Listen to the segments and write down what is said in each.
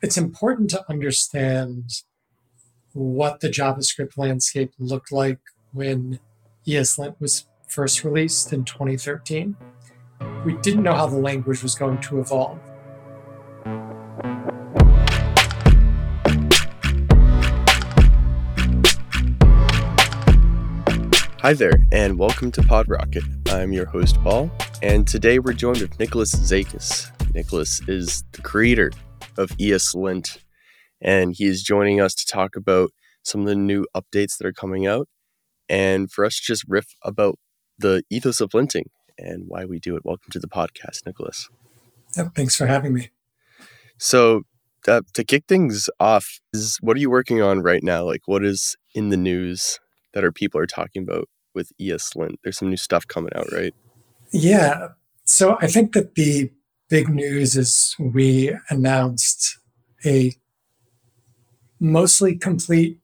it's important to understand what the JavaScript landscape looked like when ESLint was first released in 2013. We didn't know how the language was going to evolve. Hi there, and welcome to PodRocket. I'm your host, Paul, and today we're joined with Nicholas Zakas. Nicholas is the creator of ESLint, and he is joining us to talk about some of the new updates that are coming out and for us to just riff about the ethos of linting and why we do it. Welcome to the podcast, Nicholas. Yep, thanks for having me. So, uh, to kick things off, is what are you working on right now? Like, what is in the news that our people are talking about with ESLint? There's some new stuff coming out, right? Yeah. So I think that the big news is we announced a mostly complete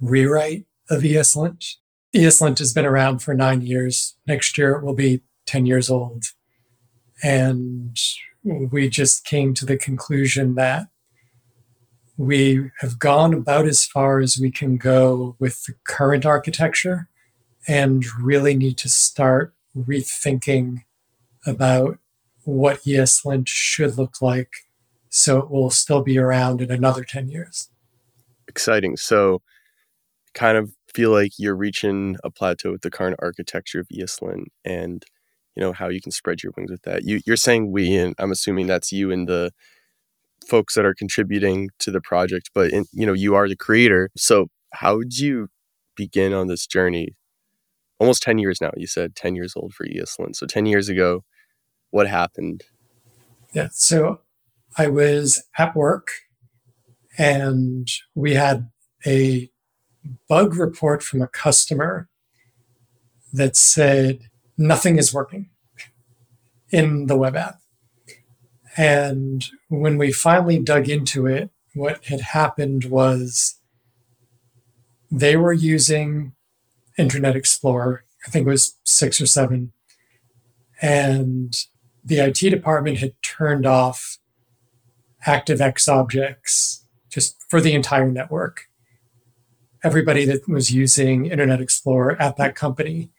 rewrite of ESLint. ESLint has been around for nine years. Next year it will be 10 years old. And we just came to the conclusion that we have gone about as far as we can go with the current architecture and really need to start rethinking about what ESLint should look like so it will still be around in another 10 years. Exciting. So, kind of feel like you're reaching a plateau with the current architecture of ESLint and you know how you can spread your wings with that. You, you're saying we, and I'm assuming that's you and the folks that are contributing to the project. But in, you know, you are the creator. So, how did you begin on this journey? Almost 10 years now. You said 10 years old for ESLint. So 10 years ago, what happened? Yeah. So I was at work and we had a bug report from a customer that said nothing is working in the web app. And when we finally dug into it, what had happened was they were using Internet Explorer, I think it was six or seven, and the IT department had turned off ActiveX objects just for the entire network. Everybody that was using Internet Explorer at that company,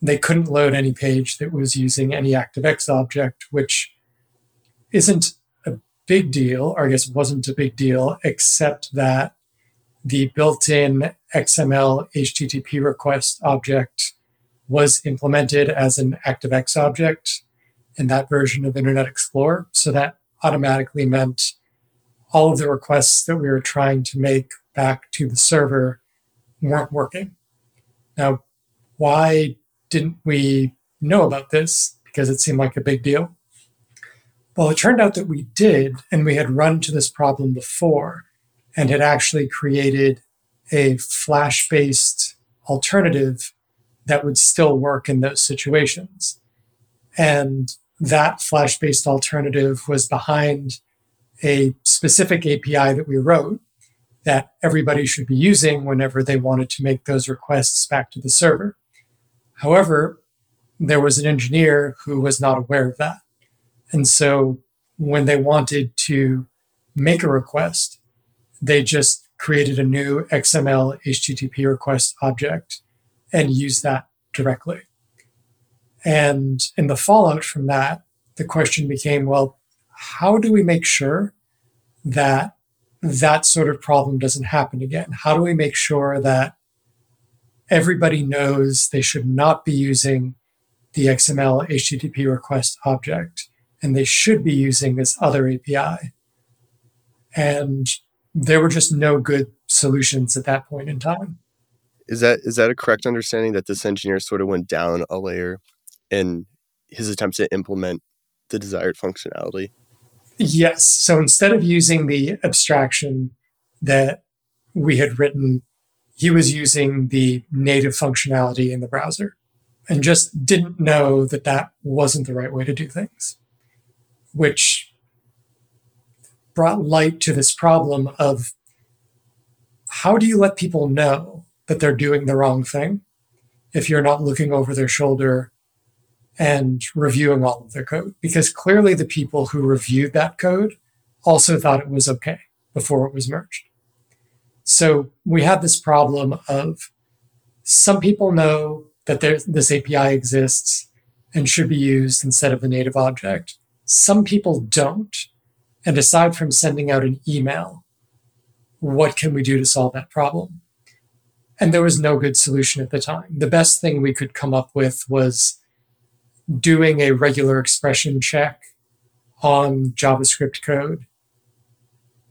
they couldn't load any page that was using any ActiveX object, which isn't a big deal, or I guess wasn't a big deal, except that the built in XML HTTP request object was implemented as an ActiveX object in that version of Internet Explorer. So that automatically meant all of the requests that we were trying to make back to the server weren't working. Now, why didn't we know about this? Because it seemed like a big deal. Well, it turned out that we did, and we had run to this problem before and had actually created a Flash based alternative that would still work in those situations. And that Flash based alternative was behind a specific API that we wrote that everybody should be using whenever they wanted to make those requests back to the server. However, there was an engineer who was not aware of that. And so when they wanted to make a request, they just created a new XML HTTP request object and used that directly. And in the fallout from that, the question became well, how do we make sure that that sort of problem doesn't happen again? How do we make sure that everybody knows they should not be using the XML HTTP request object and they should be using this other API? And there were just no good solutions at that point in time. Is that is that a correct understanding that this engineer sort of went down a layer in his attempts to implement the desired functionality? Yes. So instead of using the abstraction that we had written, he was using the native functionality in the browser and just didn't know that that wasn't the right way to do things, which brought light to this problem of how do you let people know that they're doing the wrong thing if you're not looking over their shoulder and reviewing all of their code? Because clearly the people who reviewed that code also thought it was okay before it was merged. So we had this problem of some people know that this API exists and should be used instead of a native object. Some people don't. And aside from sending out an email, what can we do to solve that problem? And there was no good solution at the time. The best thing we could come up with was doing a regular expression check on JavaScript code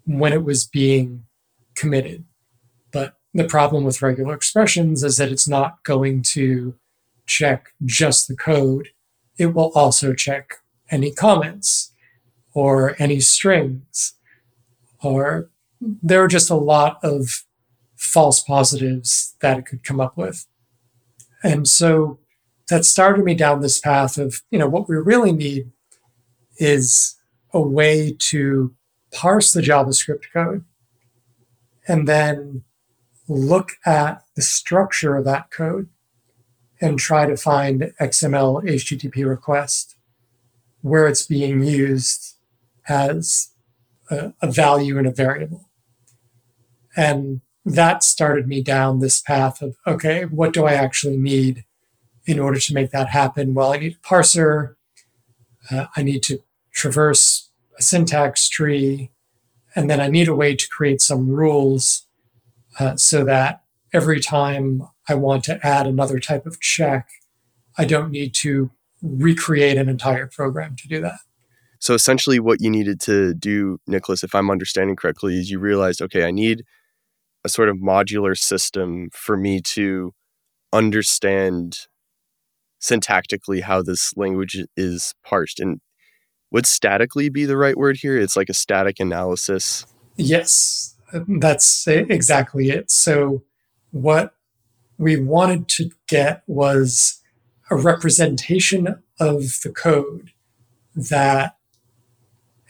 when it was being committed. But the problem with regular expressions is that it's not going to check just the code. It will also check any comments or any strings or there are just a lot of false positives that it could come up with. And so that started me down this path of, you know, what we really need is a way to parse the JavaScript code and then look at the structure of that code and try to find XML HTTP request where it's being used as a, a value in a variable. And that started me down this path of okay, what do I actually need in order to make that happen? Well, I need a parser. Uh, I need to traverse a syntax tree. And then I need a way to create some rules uh, so that every time I want to add another type of check, I don't need to recreate an entire program to do that. So essentially, what you needed to do, Nicholas, if I'm understanding correctly, is you realized, okay, I need a sort of modular system for me to understand syntactically how this language is parsed. And would statically be the right word here? It's like a static analysis. Yes, that's exactly it. So, what we wanted to get was a representation of the code that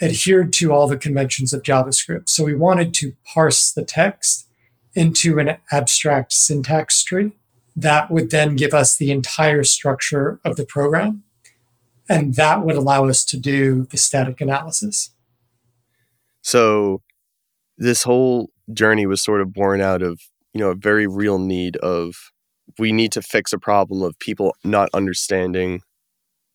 adhered to all the conventions of JavaScript. So, we wanted to parse the text into an abstract syntax tree that would then give us the entire structure of the program and that would allow us to do the static analysis. So this whole journey was sort of born out of, you know, a very real need of we need to fix a problem of people not understanding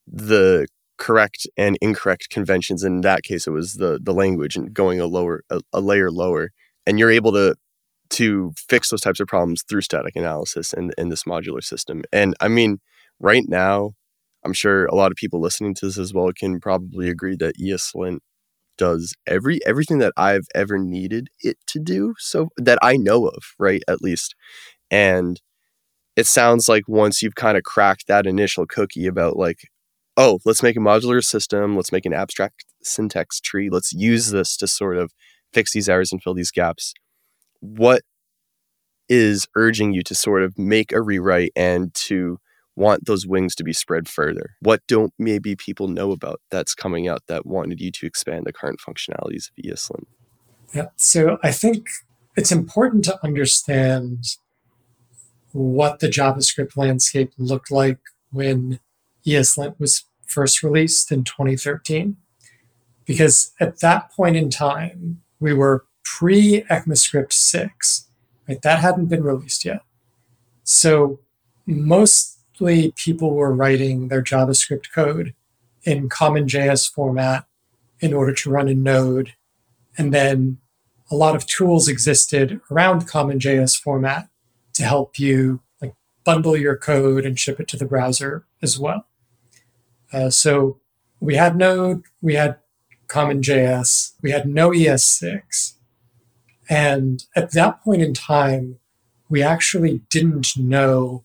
the correct and incorrect conventions. In that case, it was the the language and going a lower a, a layer lower. And you're able to to fix those types of problems through static analysis in, in this modular system. And I mean, right now, I'm sure a lot of people listening to this as well can probably agree that ESLint does every everything that I've ever needed it to do. So that I know of, right? At least. And it sounds like once you've kind of cracked that initial cookie about like, oh, let's make a modular system, let's make an abstract syntax tree, let's use this to sort of fix these errors and fill these gaps. What is urging you to sort of make a rewrite and to want those wings to be spread further? What don't maybe people know about that's coming out that wanted you to expand the current functionalities of ESLint? Yeah, so I think it's important to understand what the JavaScript landscape looked like when ESLint was first released in 2013. Because at that point in time, we were pre ECMAScript 6, right? That hadn't been released yet. So mostly people were writing their JavaScript code in CommonJS format in order to run in Node. And then a lot of tools existed around CommonJS format to help you like bundle your code and ship it to the browser as well. Uh, so we had Node, we had CommonJS, we had no ES6. And at that point in time, we actually didn't know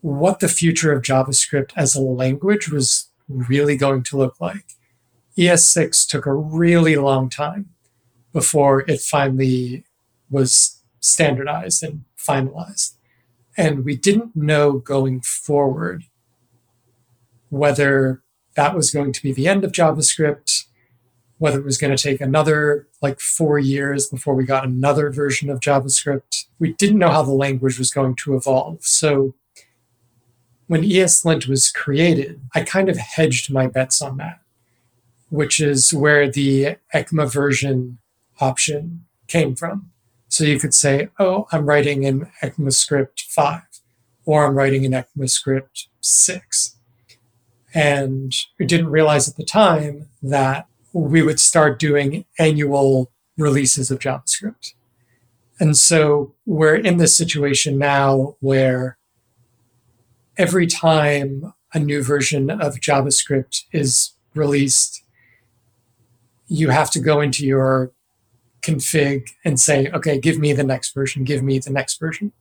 what the future of JavaScript as a language was really going to look like. ES6 took a really long time before it finally was standardized and finalized. And we didn't know going forward whether that was going to be the end of JavaScript, whether it was going to take another like four years before we got another version of JavaScript. We didn't know how the language was going to evolve. So when ESLint was created, I kind of hedged my bets on that. which is where the ECMA version option came from. So you could say, oh, I'm writing in ECMAScript 5, or I'm writing in ECMAScript 6. And we didn't realize at the time that we would start doing annual releases of JavaScript. And so we're in this situation now where every time a new version of JavaScript is released, you have to go into your config and say, okay, give me the next version, give me the next version.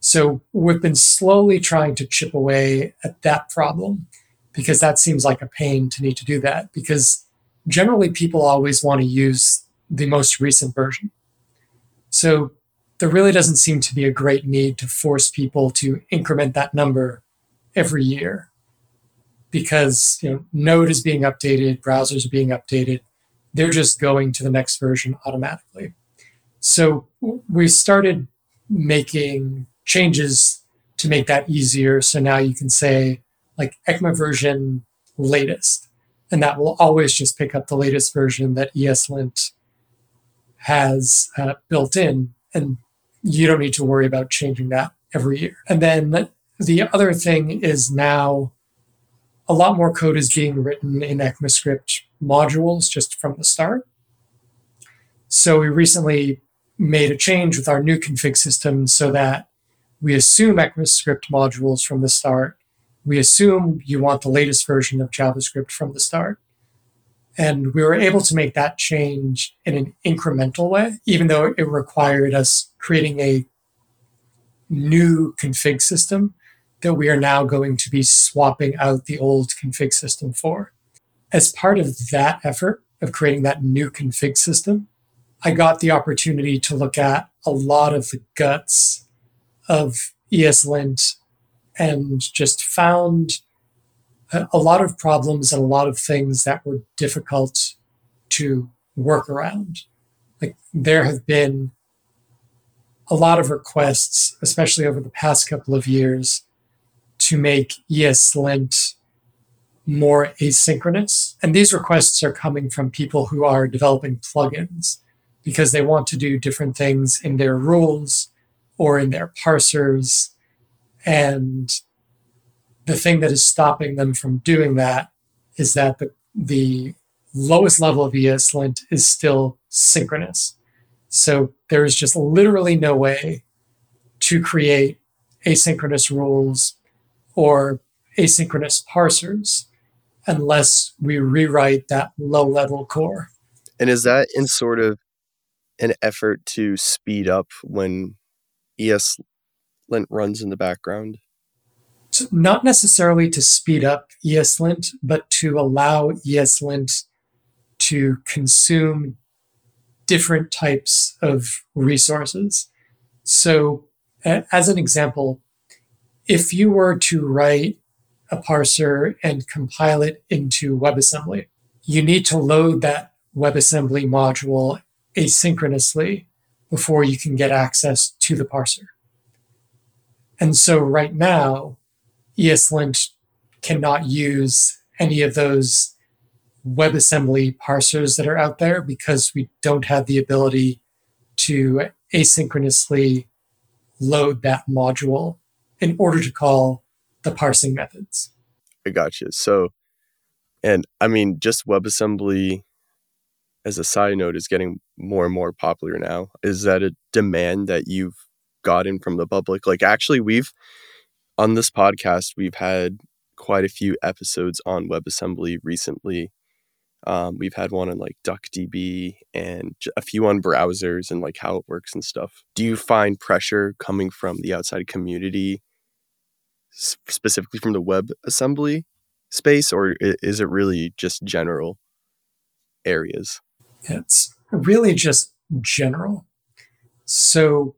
So we've been slowly trying to chip away at that problem because that seems like a pain to need to do that because generally people always want to use the most recent version. So there really doesn't seem to be a great need to force people to increment that number every year because you know node is being updated browsers are being updated. They're just going to the next version automatically. So we started making changes to make that easier. So now you can say like ecma version latest and that will always just pick up the latest version that eslint has uh, built in and you don't need to worry about changing that every year. And then the other thing is now a lot more code is being written in ECMAScript modules just from the start. So we recently made a change with our new config system so that we assume ECMAScript modules from the start. We assume you want the latest version of JavaScript from the start. And we were able to make that change in an incremental way, even though it required us creating a new config system that we are now going to be swapping out the old config system for. As part of that effort of creating that new config system, I got the opportunity to look at a lot of the guts of ESLint and just found a lot of problems and a lot of things that were difficult to work around. Like there have been a lot of requests, especially over the past couple of years, to make ESLint more asynchronous. And these requests are coming from people who are developing plugins because they want to do different things in their rules or in their parsers. And the thing that is stopping them from doing that is that the, the lowest level of ESLint is still synchronous. So there is just literally no way to create asynchronous rules or asynchronous parsers unless we rewrite that low level core. And is that in sort of an effort to speed up when ESLint runs in the background? not necessarily to speed up ESLint, but to allow ESLint to consume different types of resources. So, as an example, if you were to write a parser and compile it into WebAssembly, you need to load that WebAssembly module asynchronously before you can get access to the parser. And so, right now, ESLint cannot use any of those WebAssembly parsers that are out there because we don't have the ability to asynchronously load that module in order to call the parsing methods. I got you. So, and I mean, just WebAssembly as a side note is getting more and more popular now. Is that a demand that you've gotten from the public? Like, actually, we've on this podcast, we've had quite a few episodes on WebAssembly recently. Um, we've had one on like DuckDB and a few on browsers and like how it works and stuff. Do you find pressure coming from the outside community, specifically from the WebAssembly space, or is it really just general areas? It's really just general. So,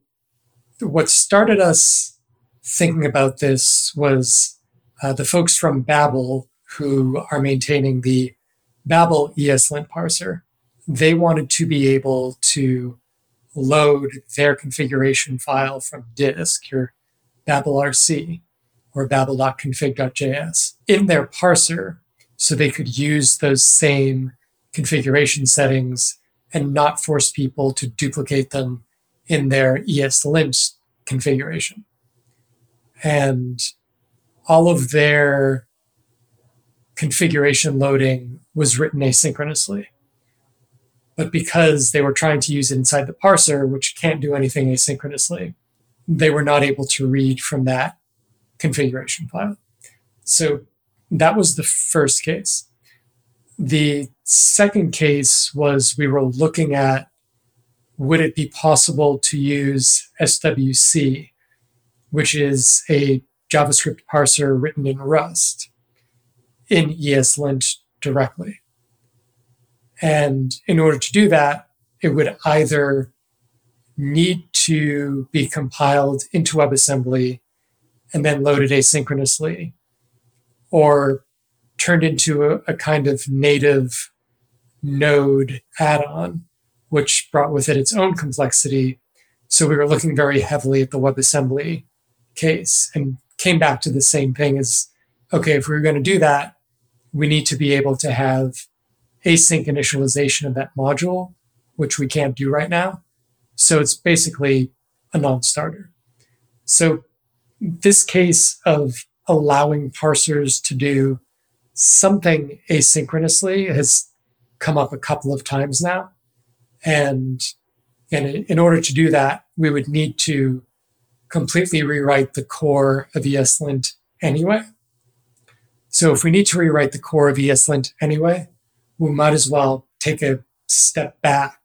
what started us thinking about this was uh, the folks from Babel who are maintaining the Babel ESLint parser. They wanted to be able to load their configuration file from disk, your Babel RC or babel.config.js in their parser so they could use those same configuration settings and not force people to duplicate them in their ESLint configuration. And all of their configuration loading was written asynchronously. But because they were trying to use it inside the parser, which can't do anything asynchronously, they were not able to read from that configuration file. So that was the first case. The second case was we were looking at would it be possible to use SWC, which is a JavaScript parser written in Rust, in ESLint directly. And in order to do that, it would either need to be compiled into WebAssembly and then loaded asynchronously, or turned into a, a kind of native node add on, which brought with it its own complexity. So we were looking very heavily at the WebAssembly case and came back to the same thing as okay, if we were going to do that, we need to be able to have async initialization of that module, which we can't do right now. So it's basically a non starter. So this case of allowing parsers to do something asynchronously has come up a couple of times now. And, and in order to do that, we would need to completely rewrite the core of ESLint anyway. So if we need to rewrite the core of ESLint anyway, we might as well take a step back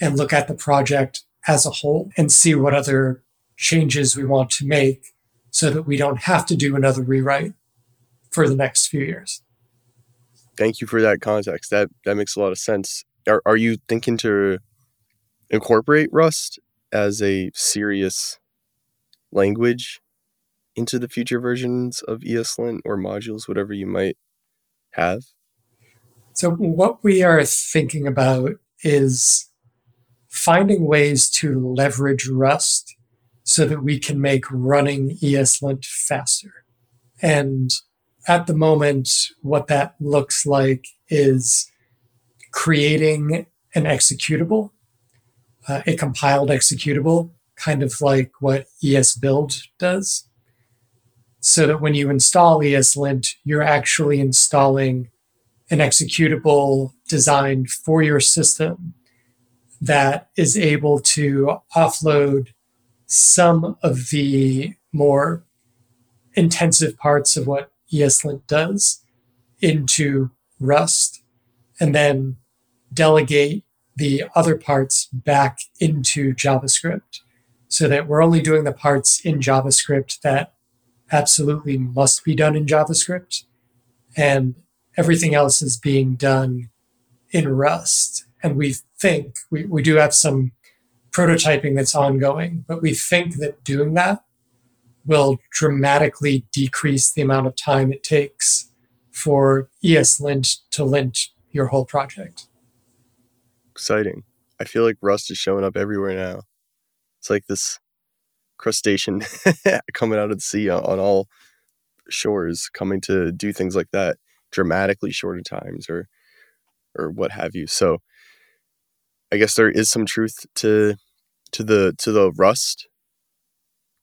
and look at the project as a whole and see what other changes we want to make so that we don't have to do another rewrite for the next few years. Thank you for that context. That that makes a lot of sense. Are are you thinking to incorporate Rust as a serious language into the future versions of ESLint or modules, whatever you might have? So, what we are thinking about is finding ways to leverage Rust so that we can make running ESLint faster. And at the moment, what that looks like is creating an executable, uh, a compiled executable, kind of like what ESBuild does. So that when you install ESLint, you're actually installing an executable designed for your system that is able to offload some of the more intensive parts of what ESLint does into Rust and then delegate the other parts back into JavaScript so that we're only doing the parts in JavaScript that absolutely must be done in JavaScript and everything else is being done in Rust. And we think we, we do have some prototyping that's ongoing, but we think that doing that will dramatically decrease the amount of time it takes for ESLint to lint your whole project. Exciting. I feel like Rust is showing up everywhere now. It's like this crustacean coming out of the sea on, all shores, coming to do things like that, dramatically shorter times or or what have you. So I guess there is some truth to to the to the Rust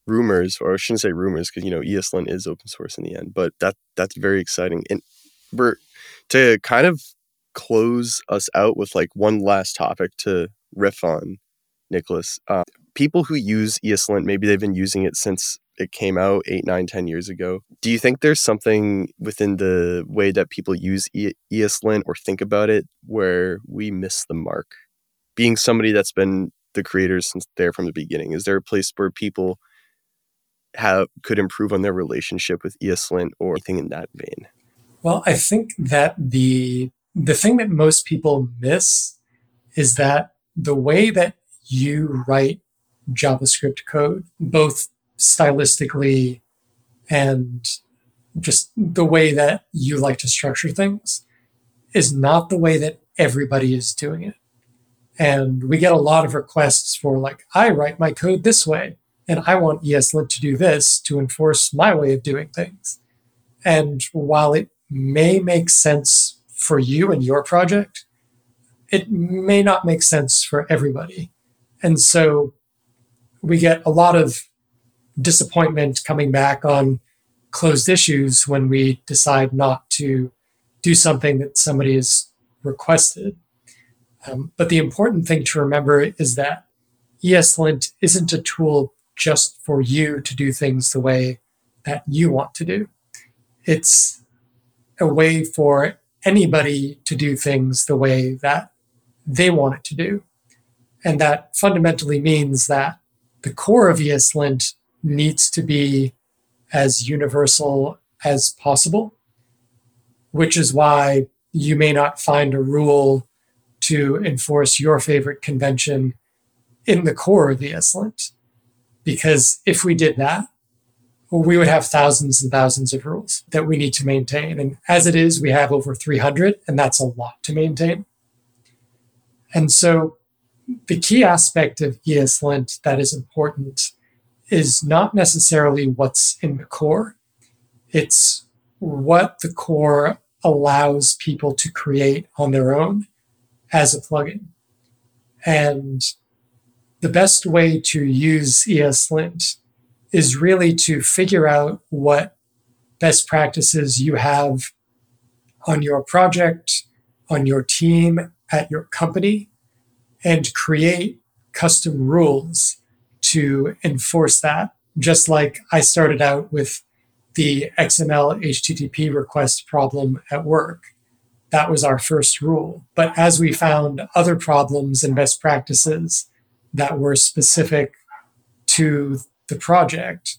rumors, or I shouldn't say rumors, because you know ESLint is open source in the end. But that that's very exciting, and we're to kind of close us out with like one last topic to riff on, Nicholas. Uh, people who use ESLint, maybe they've been using it since it came out eight, nine, ten years ago. Do you think there's something within the way that people use e- ESLint or think about it where we miss the mark? Being somebody that's been the creators since there from the beginning, is there a place where people have could improve on their relationship with ESLint or anything in that vein? Well, I think that the the thing that most people miss is that the way that you write JavaScript code, both stylistically and just the way that you like to structure things, is not the way that everybody is doing it. And we get a lot of requests for, like, I write my code this way. And I want ESLint to do this to enforce my way of doing things. And while it may make sense for you and your project, it may not make sense for everybody. And so we get a lot of disappointment coming back on closed issues when we decide not to do something that somebody has requested. Um, but the important thing to remember is that ESLint isn't a tool just for you to do things the way that you want to do. It's a way for anybody to do things the way that they want it to do. And that fundamentally means that the core of ESLint needs to be as universal as possible, which is why you may not find a rule to enforce your favorite convention in the core of ESLint. Because if we did that, well, we would have thousands and thousands of rules that we need to maintain. And as it is, we have over 300, and that's a lot to maintain. And so the key aspect of ESLint that is important is not necessarily what's in the core, it's what the core allows people to create on their own as a plugin. And the best way to use ESLint is really to figure out what best practices you have on your project, on your team, at your company, and create custom rules to enforce that. Just like I started out with the XML HTTP request problem at work. That was our first rule. But as we found other problems and best practices that were specific to the project,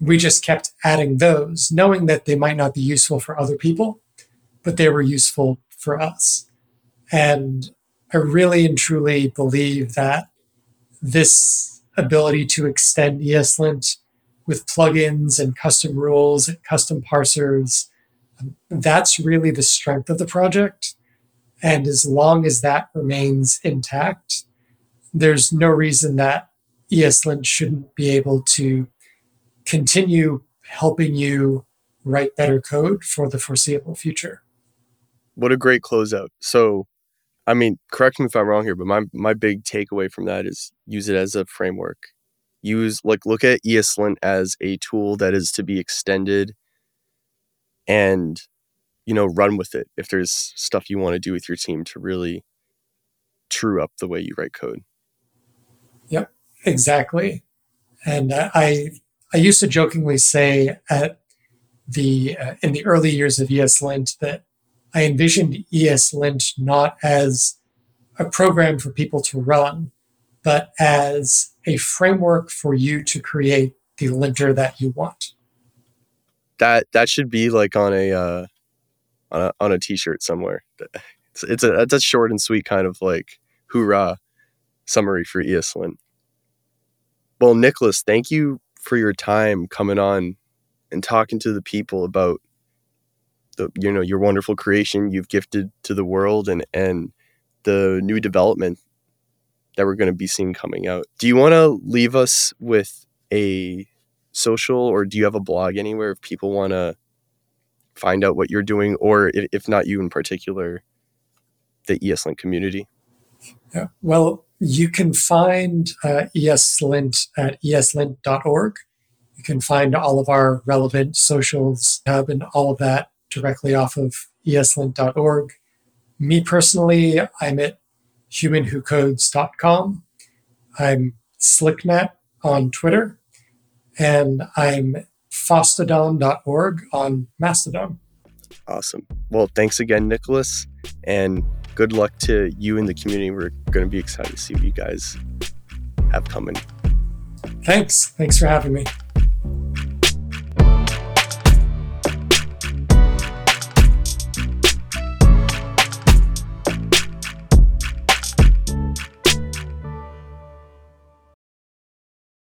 we just kept adding those, knowing that they might not be useful for other people, but they were useful for us. And I really and truly believe that this ability to extend ESLint with plugins and custom rules and custom parsers, that's really the strength of the project. And as long as that remains intact, there's no reason that ESLint shouldn't be able to continue helping you write better code for the foreseeable future. What a great closeout. So, I mean, correct me if I'm wrong here, but my, my big takeaway from that is use it as a framework. Use, like, look at ESLint as a tool that is to be extended and, you know, run with it if there's stuff you want to do with your team to really true up the way you write code. Yep, exactly. And uh, I I used to jokingly say at the uh, in the early years of ESLint that I envisioned ESLint not as a program for people to run, but as a framework for you to create the linter that you want. That that should be like on a uh, on a on a t-shirt somewhere. It's, it's a that's a short and sweet kind of like hoorah summary for ESLint. Well, Nicholas, thank you for your time coming on and talking to the people about the you know your wonderful creation you've gifted to the world and and the new development that we're going to be seeing coming out. Do you want to leave us with a social or do you have a blog anywhere if people want to find out what you're doing or if, not you in particular the ESLint community? Yeah. Well, you can find uh, ESLint at eslint.org. You can find all of our relevant socials hub and all of that directly off of eslint.org. Me personally, I'm at humanwhocodes.com. I'm Slicknet on Twitter, and I'm fosstodon.org on Mastodon. Awesome. Well, thanks again, Nicholas, and good luck to you and the community. We're going to be excited to see what you guys have coming. Thanks. Thanks for having me.